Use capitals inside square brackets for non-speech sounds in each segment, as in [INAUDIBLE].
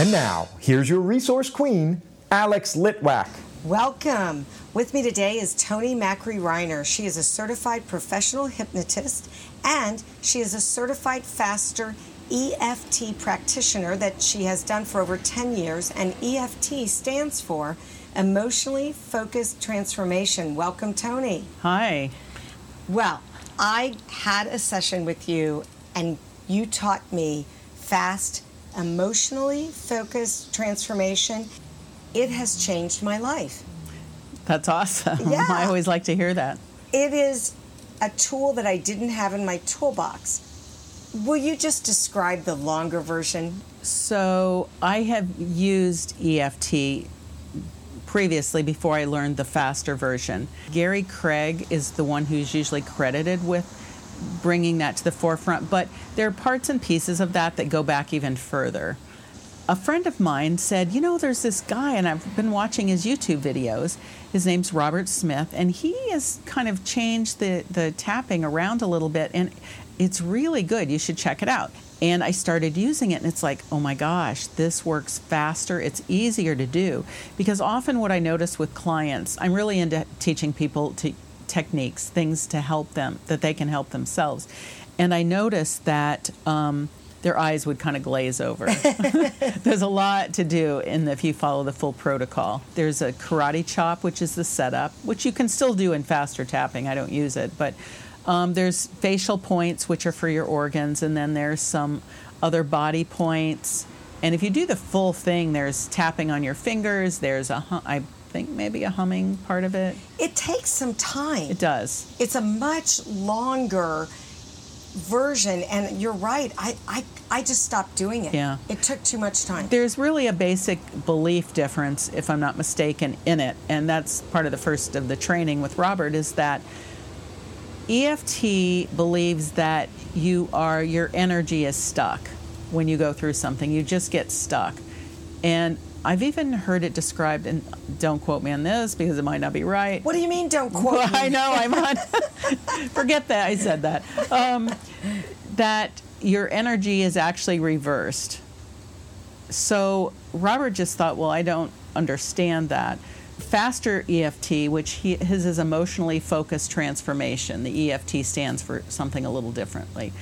And now, here's your resource queen, Alex Litwack. Welcome. With me today is Tony Macri Reiner. She is a certified professional hypnotist and she is a certified faster EFT practitioner that she has done for over 10 years. And EFT stands for Emotionally Focused Transformation. Welcome, Tony. Hi. Well, I had a session with you and you taught me fast, emotionally focused transformation. It has changed my life. That's awesome. [LAUGHS] Yeah. I always like to hear that. It is a tool that I didn't have in my toolbox. Will you just describe the longer version? So, I have used EFT previously before I learned the faster version. Gary Craig is the one who's usually credited with bringing that to the forefront, but there are parts and pieces of that that go back even further. A friend of mine said, You know, there's this guy, and I've been watching his YouTube videos. His name's Robert Smith, and he has kind of changed the, the tapping around a little bit, and it's really good. You should check it out. And I started using it, and it's like, oh my gosh, this works faster. It's easier to do. Because often, what I notice with clients, I'm really into teaching people to techniques, things to help them, that they can help themselves. And I noticed that um, their eyes would kind of glaze over. [LAUGHS] There's a lot to do in the, if you follow the full protocol. There's a karate chop, which is the setup, which you can still do in faster tapping. I don't use it, but um, there's facial points, which are for your organs, and then there's some other body points. And if you do the full thing, there's tapping on your fingers. There's a, I think maybe a humming part of it. It takes some time. It does. It's a much longer version, and you're right. I, I, I just stopped doing it. Yeah. It took too much time. There's really a basic belief difference, if I'm not mistaken, in it, and that's part of the first of the training with Robert. Is that EFT believes that you are your energy is stuck when you go through something. You just get stuck, and I've even heard it described, and don't quote me on this because it might not be right. what do you mean, don't quote Well, me? I know I'm on. [LAUGHS] Forget that I said that. Um, that your energy is actually reversed. So Robert just thought, well, I don't understand that. Faster EFT, which he, his is emotionally focused transformation. The EFT stands for something a little differently.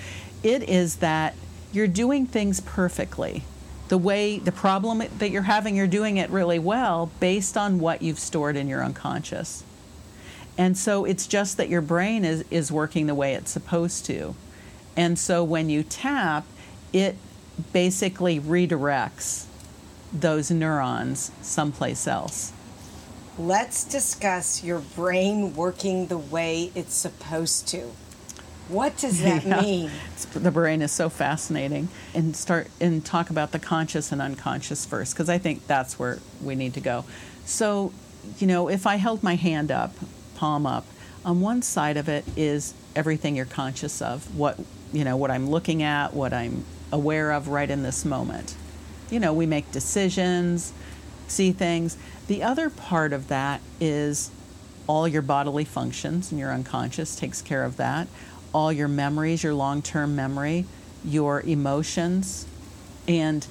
It is that you're doing things perfectly. The way the problem that you're having, you're doing it really well based on what you've stored in your unconscious. And so it's just that your brain is, is working the way it's supposed to. And so when you tap, it basically redirects those neurons someplace else. Let's discuss your brain working the way it's supposed to. What does [LAUGHS] that Yeah. mean? It's- the brain is so fascinating. And start and talk about the conscious and unconscious first, because I think that's where we need to go. So, you know, if I held my hand up, palm up, on one side of it is everything you're conscious of, what you know, what I'm looking at, what I'm aware of right in this moment. You know, we make decisions, see things. The other part of that is all your bodily functions and your unconscious takes care of that. All your memories, your long term memory, your emotions, and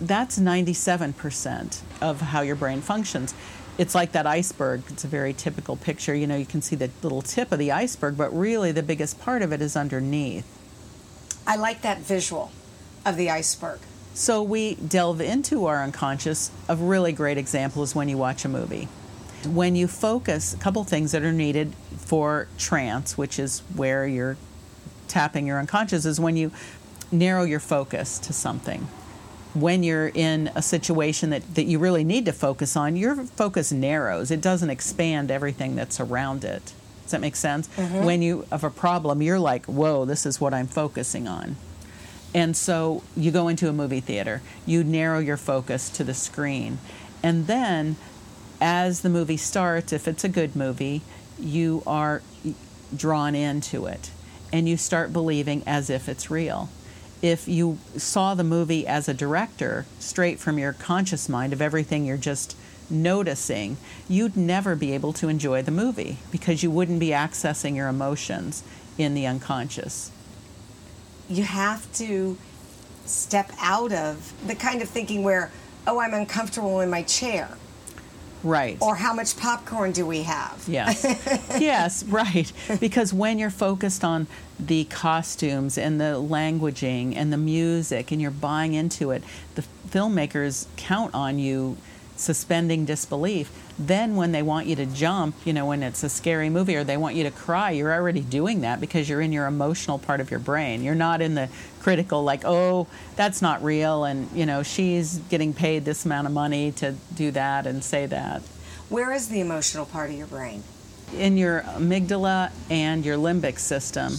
that's 97% of how your brain functions. It's like that iceberg. It's a very typical picture. You know, you can see the little tip of the iceberg, but really the biggest part of it is underneath. I like that visual of the iceberg. So we delve into our unconscious. A really great example is when you watch a movie. When you focus, a couple things that are needed for trance, which is where you're tapping your unconscious, is when you narrow your focus to something. When you're in a situation that, that you really need to focus on, your focus narrows. It doesn't expand everything that's around it. Does that make sense? Mm-hmm. When you have a problem, you're like, whoa, this is what I'm focusing on. And so you go into a movie theater, you narrow your focus to the screen. And then as the movie starts, if it's a good movie, you are drawn into it and you start believing as if it's real. If you saw the movie as a director, straight from your conscious mind of everything you're just noticing, you'd never be able to enjoy the movie because you wouldn't be accessing your emotions in the unconscious. You have to step out of the kind of thinking where, oh, I'm uncomfortable in my chair. Right. Or how much popcorn do we have? Yes. [LAUGHS] yes, right. Because when you're focused on the costumes and the languaging and the music and you're buying into it, the filmmakers count on you suspending disbelief. Then, when they want you to jump, you know, when it's a scary movie or they want you to cry, you're already doing that because you're in your emotional part of your brain. You're not in the critical, like, oh, that's not real, and, you know, she's getting paid this amount of money to do that and say that. Where is the emotional part of your brain? In your amygdala and your limbic system,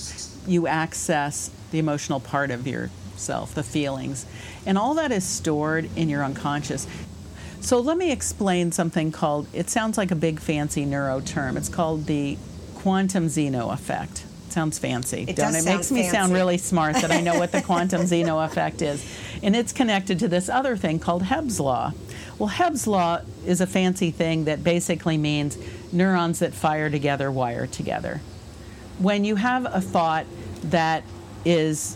you access the emotional part of yourself, the feelings. And all that is stored in your unconscious. So let me explain something called, it sounds like a big fancy neuro term. It's called the quantum zeno effect. It sounds fancy, it don't it? It makes me sound really smart that I know what the [LAUGHS] quantum zeno effect is. And it's connected to this other thing called Hebb's law. Well, Hebb's law is a fancy thing that basically means neurons that fire together wire together. When you have a thought that is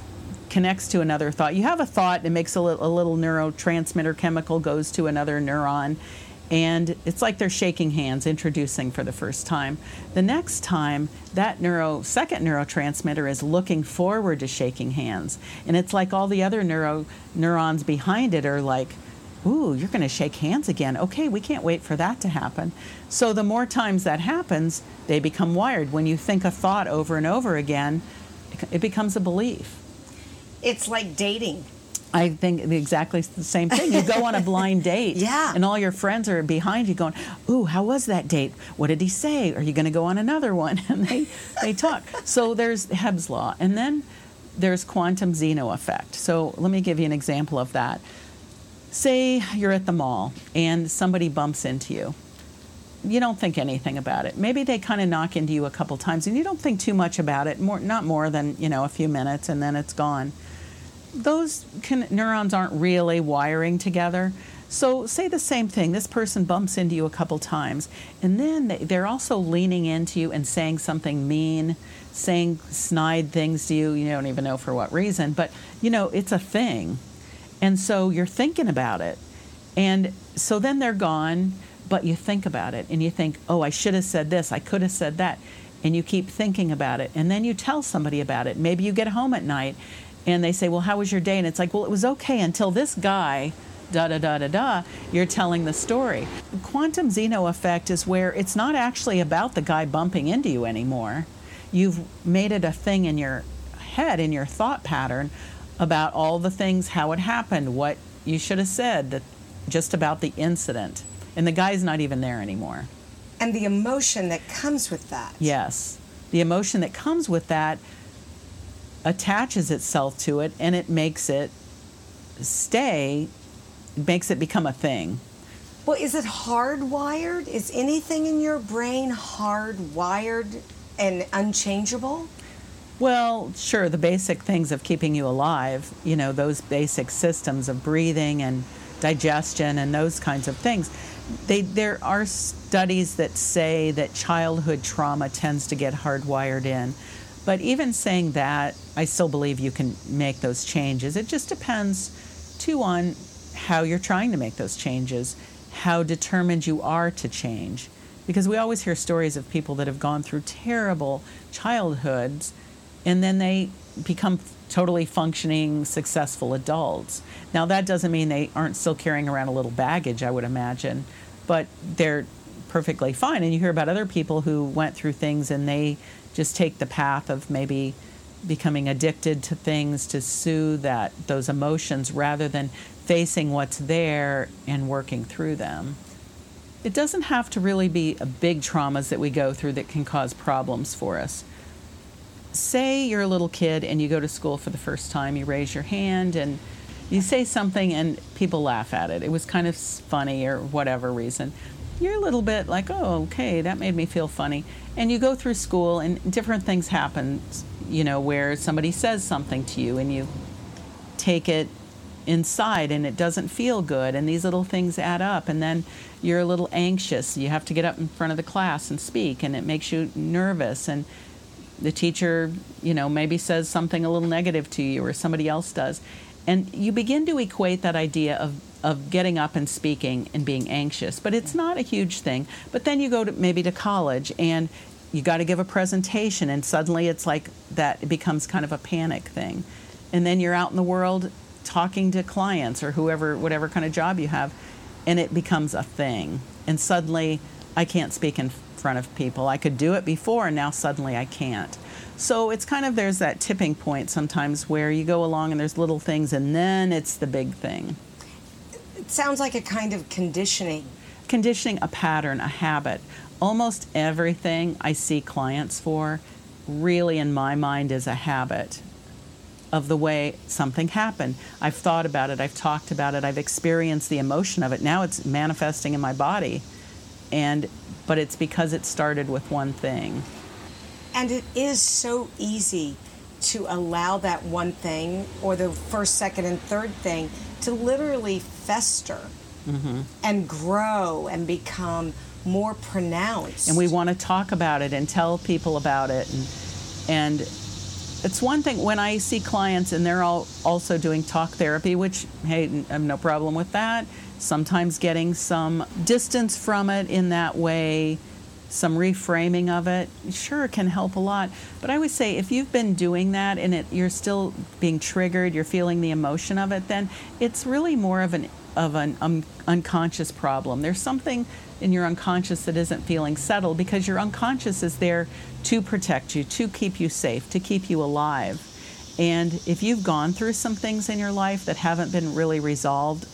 connects to another thought. You have a thought, and it makes a, a little neurotransmitter chemical goes to another neuron, and it's like they're shaking hands, introducing for the first time. The next time, that neuro second neurotransmitter is looking forward to shaking hands, and it's like all the other neuro neurons behind it are like. Ooh, you're going to shake hands again. Okay, we can't wait for that to happen. So, the more times that happens, they become wired. When you think a thought over and over again, it becomes a belief. It's like dating. I think exactly the same thing. You go on a blind [LAUGHS] date, Yeah. and all your friends are behind you going, "Ooh, how was that date? What did he say? Are you going to go on another one?" [LAUGHS] And they they talk. So there's Hebb's law, and then there's quantum zeno effect. So let me give you an example of that. Say you're at the mall and somebody bumps into you. You don't think anything about it. Maybe they kind of knock into you a couple times, and you don't think too much about it. More, not more than you know a few minutes, and then it's gone those can, neurons aren't really wiring together. So, say the same thing. This person bumps into you a couple times, and then they, they're also leaning into you and saying something mean, saying snide things to you. You don't even know for what reason, but you know, it's a thing. And so you're thinking about it. And so then they're gone, but you think about it and you think, oh, I should have said this, I could have said that. And you keep thinking about it. And then you tell somebody about it. Maybe you get home at night and they say, well, how was your day? And it's like, well, it was okay until this guy, da da da da da, you're telling the story. The quantum zeno effect is where it's not actually about the guy bumping into you anymore. You've made it a thing in your head, in your thought pattern, about all the things, how it happened, what you should have said, that just about the incident. And the guy's not even there anymore. And the emotion that comes with that. Yes. The emotion that comes with that attaches itself to it and it makes it stay, makes it become a thing. Well, is it hardwired? Is anything in your brain hardwired and unchangeable? Well, sure, the basic things of keeping you alive, you know, those basic systems of breathing and digestion and those kinds of things. They, there are studies that say that childhood trauma tends to get hardwired in. But even saying that, I still believe you can make those changes. It just depends, too, on how you're trying to make those changes, how determined you are to change. Because we always hear stories of people that have gone through terrible childhoods and then they become totally functioning, successful adults. Now, that doesn't mean they aren't still carrying around a little baggage, I would imagine, but they're perfectly fine. And you hear about other people who went through things and they just take the path of maybe becoming addicted to things to soothe that those emotions rather than facing what's there and working through them. It doesn't have to really be a big traumas that we go through that can cause problems for us say you're a little kid and you go to school for the first time, you raise your hand and you say something and people laugh at it. It was kind of funny or whatever reason. You're a little bit like, oh, okay, that made me feel funny. And you go through school and different things happen, you know, where somebody says something to you and you take it inside and it doesn't feel good and these little things add up and then you're a little anxious you have to get up in front of the class and speak and it makes you nervous and the teacher, you know, maybe says something a little negative to you or somebody else does. And you begin to equate that idea of, of getting up and speaking and being anxious, but it's not a huge thing. But then you go to maybe to college and you got to give a presentation, and suddenly it's like that it becomes kind of a panic thing. And then you're out in the world talking to clients or whoever, whatever kind of job you have, and it becomes a thing. And suddenly I can't speak in front of people. I could do it before, and now suddenly I can't. So it's kind of there's that tipping point sometimes where you go along and there's little things, and then it's the big thing. It sounds like a kind of conditioning. Conditioning, a pattern, a habit. Almost everything I see clients for really, in my mind, is a habit of the way something happened. I've thought about it, I've talked about it, I've experienced the emotion of it. Now it's manifesting in my body. And but it's because it started with one thing. And it is so easy to allow that one thing or the first, second, and third thing to literally fester mm-hmm. and grow and become more pronounced. And we want to talk about it and tell people about it. And, and it's one thing when I see clients and they're all also doing talk therapy, which, hey, I have no problem with that. Sometimes getting some distance from it in that way some reframing of it, sure, can help a lot. But I would say if you've been doing that and it, you're still being triggered, you're feeling the emotion of it, then it's really more of an of an um, unconscious problem. There's something in your unconscious that isn't feeling settled because your unconscious is there to protect you, to keep you safe, to keep you alive. And if you've gone through some things in your life that haven't been really resolved,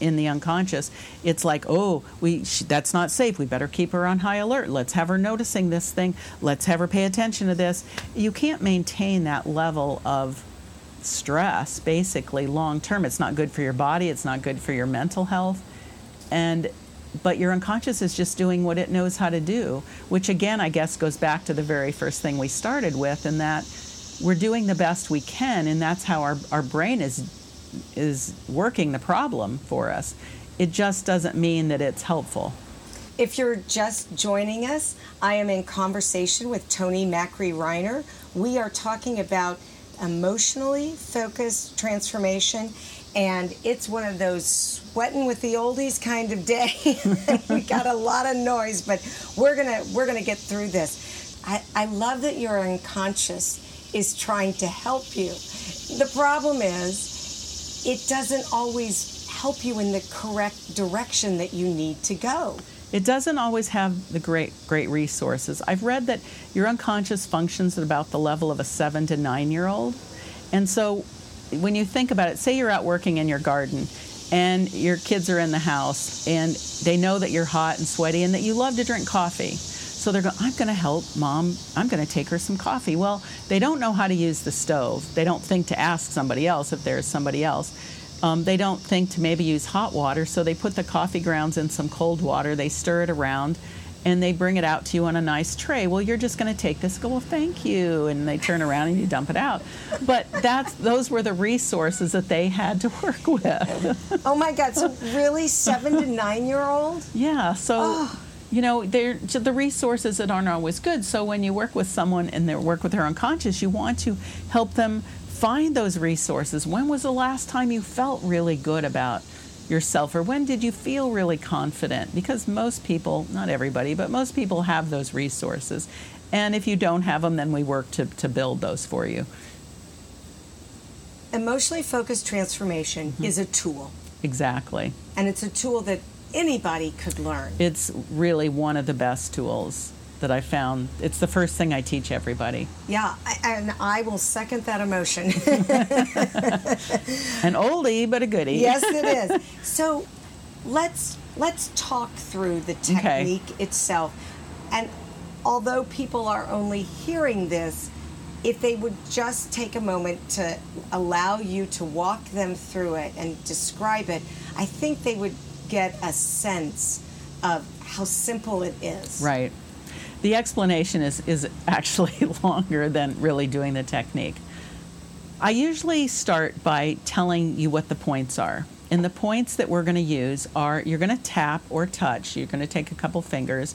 in the unconscious, it's like, oh, we that's not safe. We better keep her on high alert. Let's have her noticing this thing. Let's have her pay attention to this. You can't maintain that level of stress basically long term. It's not good for your body. It's not good for your mental health, and but your unconscious is just doing what it knows how to do, which again, I guess, goes back to the very first thing we started with, and that we're doing the best we can, and that's how our, our brain is is working the problem for us. It just doesn't mean that it's helpful. If you're just joining us, I am in conversation with Tony Macri Reiner. We are talking about emotionally focused transformation, and it's one of those sweating with the oldies kind of day. [LAUGHS] we got a lot of noise, but we're gonna we're gonna get through this. I, I love that your unconscious is trying to help you. The problem is it doesn't always help you in the correct direction that you need to go. It doesn't always have the great great resources. I've read that your unconscious functions at about the level of a 7 to 9 year old. And so when you think about it, say you're out working in your garden and your kids are in the house and they know that you're hot and sweaty and that you love to drink coffee. So they're going, I'm going to help mom. I'm going to take her some coffee. Well, they don't know how to use the stove. They don't think to ask somebody else if there's somebody else. Um, they don't think to maybe use hot water, so they put the coffee grounds in some cold water. They stir it around, and they bring it out to you on a nice tray. Well, you're just going to take this. Go, well, thank you, and they turn around and you dump it out. But that's those were the resources that they had to [LAUGHS] work with. oh my God! So really, seven to nine year old? Yeah. So. Oh you know, they're the resources that aren't always good. So when you work with someone and they work with their unconscious, you want to help them find those resources. When was the last time you felt really good about yourself, or when did you feel really confident? Because most people, not everybody, but most people have those resources. And if you don't have them, then we work to, to build those for you. Emotionally focused transformation mm-hmm. is a tool. Exactly. And it's a tool that anybody could learn. It's really one of the best tools that I found. It's the first thing I teach everybody. Yeah, and I will second that emotion. [LAUGHS] An oldie, but a goodie. yes, it [LAUGHS] is. So let's let's talk through the technique okay. itself. And although people are only hearing this, if they would just take a moment to allow you to walk them through it and describe it, I think they would get a sense of how simple it is. Right. The explanation is, is actually [LAUGHS] longer than really doing the technique. I usually start by telling you what the points are. And the points that we're going to use are you're going to tap or touch. You're going to take a couple fingers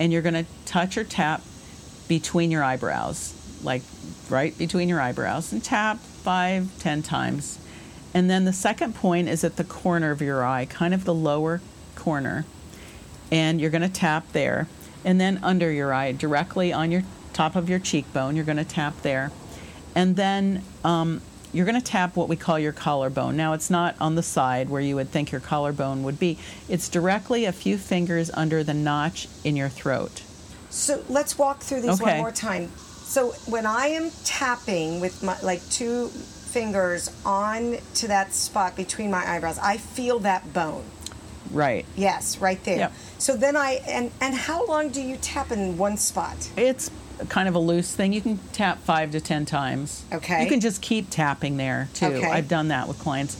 and you're going to touch or tap between your eyebrows, like right between your eyebrows, and tap five, ten times And then the second point is at the corner of your eye, kind of the lower corner. And you're going to tap there. And then under your eye, directly on your top of your cheekbone, you're going to tap there. And then um, you're going to tap what we call your collarbone. Now, it's not on the side where you would think your collarbone would be, it's directly a few fingers under the notch in your throat. So let's walk through these Okay. one more time. So when I am tapping with my like two fingers on to that spot between my eyebrows, I feel that bone. Right. Yes, right there. Yep. So then I and and how long do you tap in one spot? It's kind of a loose thing. You can tap five to ten times. Okay. You can just keep tapping there too. Okay. I've done that with clients.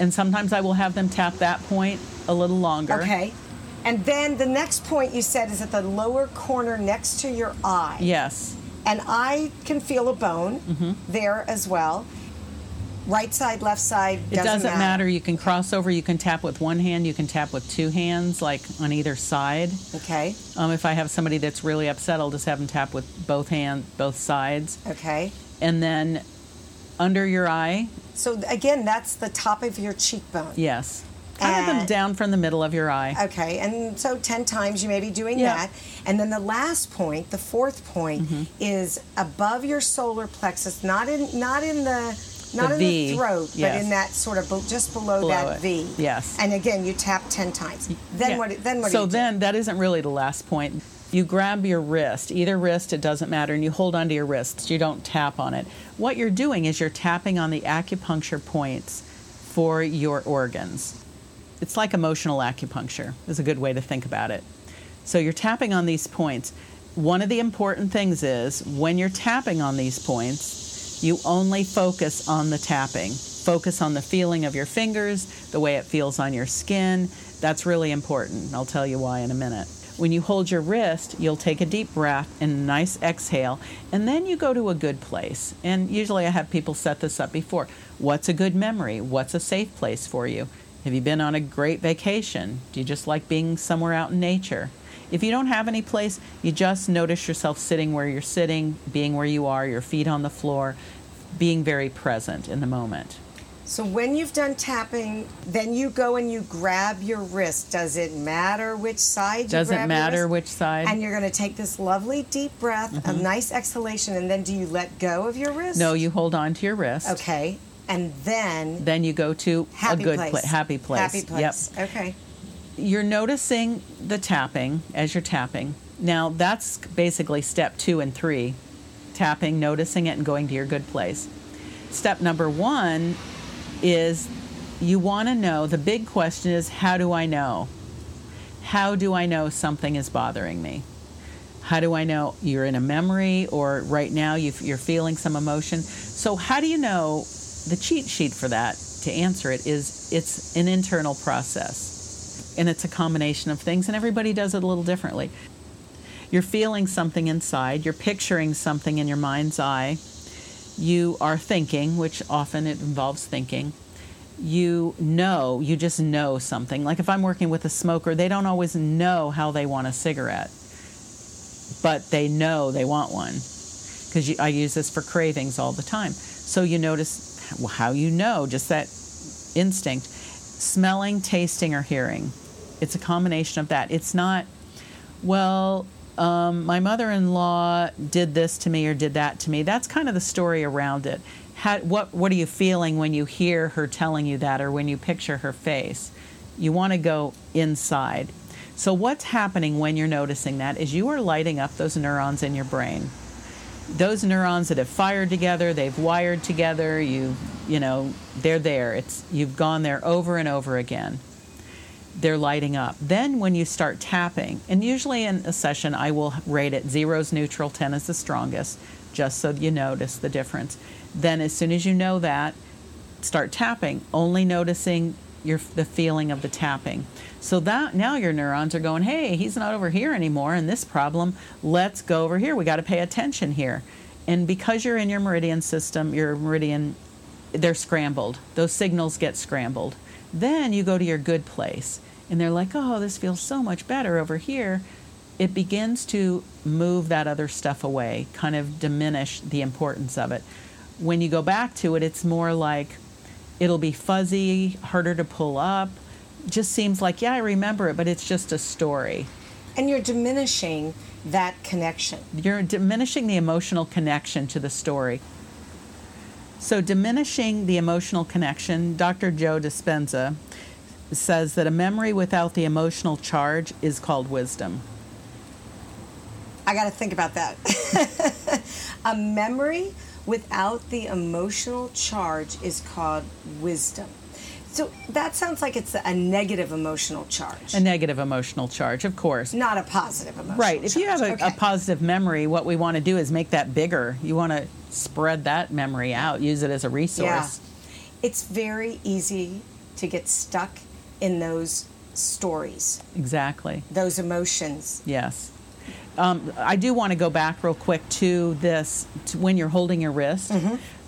And sometimes I will have them tap that point a little longer. Okay. And then the next point you said is at the lower corner next to your eye. Yes. And I can feel a bone Mm-hmm. there as well. Right side, left side. It doesn't, matter. You can cross over. You can tap with one hand. You can tap with two hands, like on either side. Okay. Um, if I have somebody that's really upset, I'll just have them tap with both hand, both sides, Okay. and then under your eye. So again, that's the top of your cheekbone. Yes. Kind of them down from the middle of your eye. Okay, and so 10 times you may be doing Yeah. that. And then the last point, the fourth point, Mm-hmm. is above your solar plexus, not in not in the not The in V, the throat, but in that sort of just below, Below that it, V. yes. And again, you tap 10 times. Then Yeah. what then what so do you do? then that isn't really the last point you grab your wrist either wrist it doesn't matter and you hold onto your wrists you don't tap on it what you're doing is you're tapping on the acupuncture points for your organs it's like emotional acupuncture is a good way to think about it so you're tapping on these points one of the important things is when you're tapping on these points you only focus on the tapping. Focus on the feeling of your fingers, the way it feels on your skin. That's really important. I'll tell you why in a minute. When you hold your wrist, you'll take a deep breath and a nice exhale, and then you go to a good place. And usually I have people set this up before. What's a good memory? What's a safe place for you? Have you been on a great vacation? Do you just like being somewhere out in nature? If you don't have any place, you just notice yourself sitting where you're sitting, being where you are, your feet on the floor, being very present in the moment. So when you've done tapping, then you go and you grab your wrist. Does it matter which side you grab? Doesn't matter which side. Mm-hmm. And you're going to take this lovely deep breath, a nice exhalation, and then do you let go of your wrist? no, you hold on to your wrist. Okay. And then Then you go to a good place. pla- happy place. Happy place. Yep. Okay. You're noticing the tapping as you're tapping. Now that's basically step two and three tapping, noticing it, and going to your good place. Step number one is you want to know the big question is how do I know? How do I know something is bothering me? How do I know you're in a memory or right now you you're feeling some emotion? So, how do you know? The cheat sheet for that to answer it is it's an internal process and it's a combination of things, and everybody does it a little differently. You're feeling something inside, you're picturing something in your mind's eye, you are thinking, which often it involves thinking. You know, you just know something. Like if I'm working with a smoker, they don't always know how they want a cigarette, but they know they want one because I use this for cravings all the time. So you notice how you know, just that instinct. Smelling, tasting, or hearing. It's a combination of that. It's not, well, um, my mother in law did this to me or did that to me. That's kind of the story around it. How, what, what are you feeling when you hear her telling you that or when you picture her face? You want to go inside. So, what's happening when you're noticing that is you are lighting up those neurons in your brain those neurons that have fired together, they've wired together, you you know, they're there. It's you've gone there over and over again. They're lighting up. Then when you start tapping, and usually in a session I will rate it zero's neutral, 10 is the strongest, just so you notice the difference. Then as soon as you know that, start tapping, only noticing your the feeling of the tapping. So that now your neurons are going, "Hey, he's not over here anymore in this problem. Let's go over here. We got to pay attention here." And because you're in your meridian system, your meridian they're scrambled. Those signals get scrambled. Then you go to your good place and they're like, "Oh, this feels so much better over here." It begins to move that other stuff away, kind of diminish the importance of it. When you go back to it, it's more like it'll be fuzzy, harder to pull up. Just seems like, yeah, I remember it, but it's just a story. And you're diminishing that connection. You're diminishing the emotional connection to the story. So, diminishing the emotional connection, Dr. Joe Dispenza says that a memory without the emotional charge is called wisdom. I got to think about that. [LAUGHS] a memory without the emotional charge is called wisdom. So that sounds like it's a negative emotional charge. A negative emotional charge, of course. Not a positive emotional Right. If you have a, okay. a positive memory, what we want to do is make that bigger. You want to spread that memory out, use it as a resource. Yeah. It's very easy to get stuck in those stories, Exactly. those emotions. Yes. Um, I do want to go back real quick to this to when you're holding your wrist.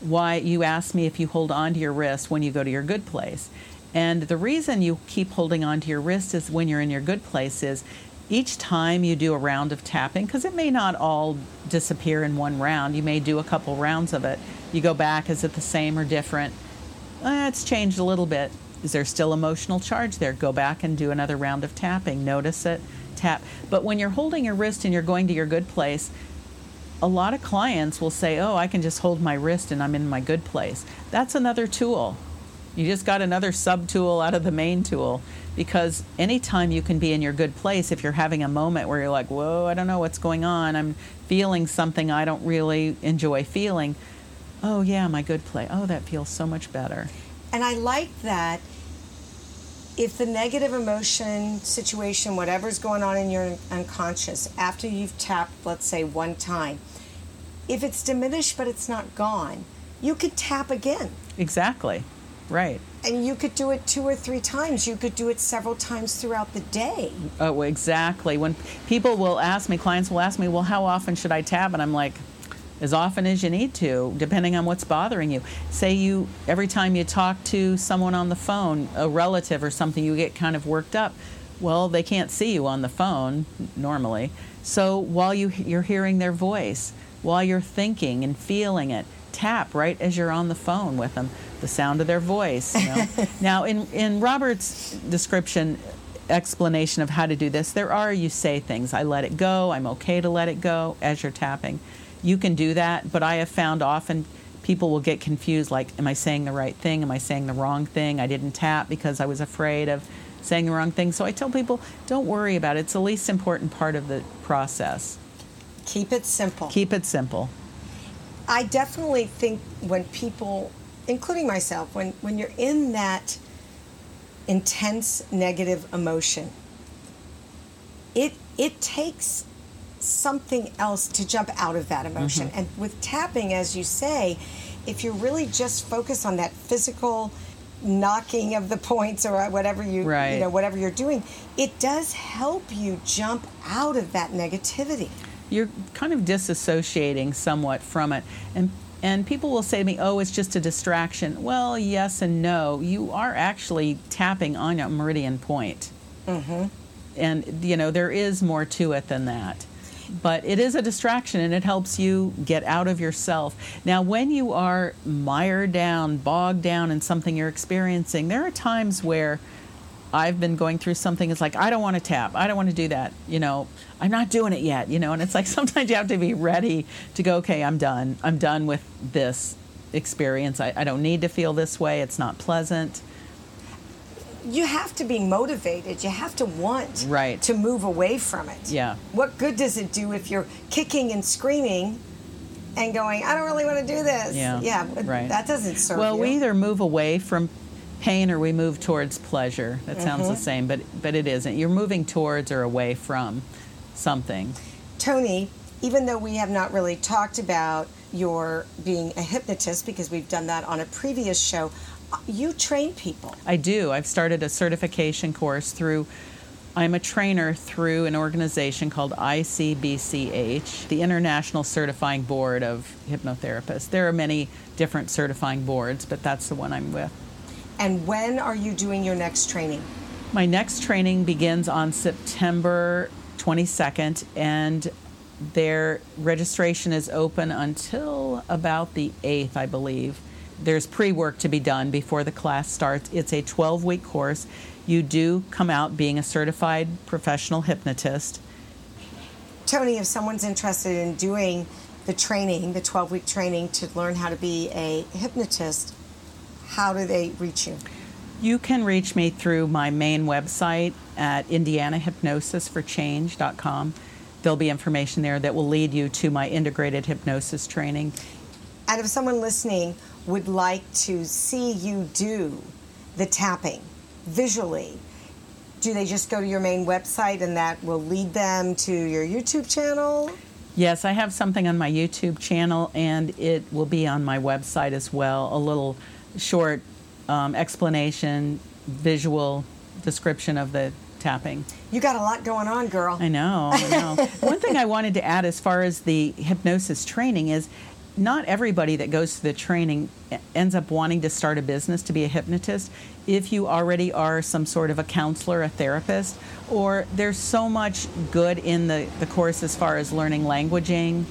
Why you asked me if you hold on to your wrist when you go to your good place. And the reason you keep holding on to your wrist is when you're in your good place is each time you do a round of tapping, because it may not all disappear in one round, you may do a couple rounds of it. You go back, is it the same or different? Eh, it's changed a little bit. Is there still emotional charge there? Go back and do another round of tapping. Notice it, tap. But when you're holding your wrist and you're going to your good place, a lot of clients will say, Oh, I can just hold my wrist and I'm in my good place. That's another tool. You just got another sub tool out of the main tool because anytime you can be in your good place, if you're having a moment where you're like, Whoa, I don't know what's going on, I'm feeling something I don't really enjoy feeling. Oh, yeah, my good place. Oh, that feels so much better. And I like that if the negative emotion situation, whatever's going on in your unconscious, after you've tapped, let's say, one time, if it's diminished but it's not gone, you could tap again. Exactly. Right. And you could do it two or three times. You could do it several times throughout the day. Oh, exactly. When people will ask me, clients will ask me, well, how often should I tap? And I'm like, as often as you need to, depending on what's bothering you. Say you, every time you talk to someone on the phone, a relative or something, you get kind of worked up. Well, they can't see you on the phone normally. So while you, you're hearing their voice, while you're thinking and feeling it, tap right as you're on the phone with them, the sound of their voice. You know? [LAUGHS] now, in, in Robert's description, explanation of how to do this, there are you say things. I let it go, I'm okay to let it go as you're tapping. You can do that, but I have found often people will get confused like, am I saying the right thing? Am I saying the wrong thing? I didn't tap because I was afraid of saying the wrong thing. So I tell people, don't worry about it. It's the least important part of the process. Keep it simple. Keep it simple. I definitely think when people, including myself, when, when you're in that intense negative emotion, it it takes something else to jump out of that emotion. Mm-hmm. And with tapping, as you say, if you're really just focused on that physical knocking of the points or whatever you Right. you know whatever you're doing, it does help you jump out of that negativity. You're kind of disassociating somewhat from it. And and people will say to me oh it's just a distraction. Well yes and no. You are actually tapping on a meridian point. Mm-hmm. and you know there is more to it than that. But it is a distraction and it helps you get out of yourself. Now when you are mired down bogged down in something you're experiencing there are times where I've been going through something. It's like I don't want to tap. I don't want to do that. You know, I'm not doing it yet. You know, and it's like [LAUGHS] sometimes you have to be ready to go. Okay, I'm done. I'm done with this experience. I, I don't need to feel this way. It's not pleasant. you have to be motivated. You have to want Right. to move away from it. Yeah. What good does it do if you're kicking and screaming and going, I don't really want to do this? Yeah, Yeah. right. That doesn't serve Well, you. we either move away from pain or we move towards pleasure. That sounds the same, but but it isn't. You're moving towards or away from something. Tony, even though we have not really talked about your being a hypnotist because we've done that on a previous show, uh, you train people. I do. I've started a certification course through. I'm a trainer through an organization called ICBCH, the International Certifying Board of Hypnotherapists. There are many different certifying boards, but that's the one I'm with. And when are you doing your next training? My next training begins on September 22nd, and their registration is open until about the 8th, I believe. there's pre work to be done before the class starts. It's a 12 week course. You do come out being a certified professional hypnotist. Tony, if someone's interested in doing the training, the 12 week training to learn how to be a hypnotist, how do they reach you? You can reach me through my main website at indianahypnosisforchange.com. There'll be information there that will lead you to my integrated hypnosis training. And if someone listening would like to see you do the tapping visually, do they just go to your main website and that will lead them to your YouTube channel? Yes, I have something on my YouTube channel and it will be on my website as well. A little short um, explanation, visual description of the tapping. You got a lot going on, girl. I know, I know. [LAUGHS] One thing I wanted to add as far as the hypnosis training is not everybody that goes to the training ends up wanting to start a business to be a hypnotist. If you already are some sort of a counselor, a therapist, or there's so much good in the, the course as far as learning languaging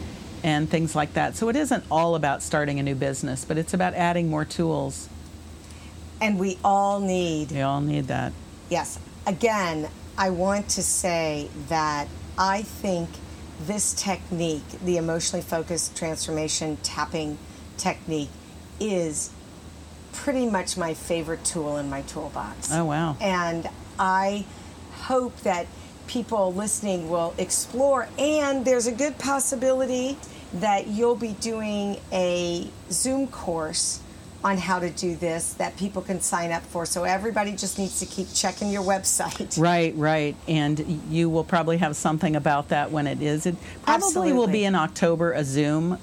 and things like that. So it isn't all about starting a new business, but it's about adding more tools. And we all need. We all need that. Yes. Again, I want to say that I think this technique, the emotionally focused transformation tapping technique, is pretty much my favorite tool in my toolbox. Oh, wow. And I hope that people listening will explore, and there's a good possibility that you'll be doing a Zoom course on how to do this that people can sign up for. So everybody just needs to keep checking your website. [LAUGHS] Right, right. And you will probably have something about that when it is. It probably Absolutely. will be in October, a Zoom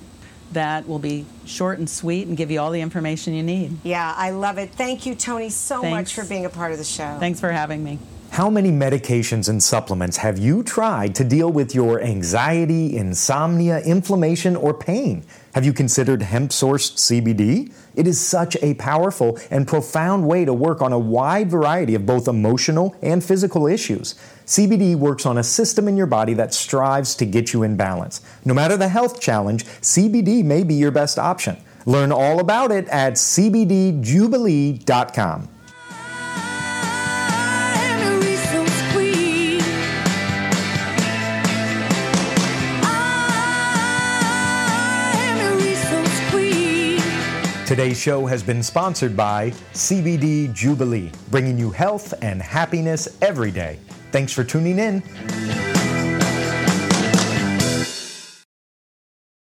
that will be short and sweet and give you all the information you need. Yeah, I love it. Thank you, Tony, so Thanks. much for being a part of the show. Thanks for having me. How many medications and supplements have you tried to deal with your anxiety, insomnia, inflammation, or pain? Have you considered hemp sourced CBD? It is such a powerful and profound way to work on a wide variety of both emotional and physical issues. CBD works on a system in your body that strives to get you in balance. No matter the health challenge, CBD may be your best option. Learn all about it at cbdjubilee.com. Today's show has been sponsored by CBD Jubilee, bringing you health and happiness every day. Thanks for tuning in.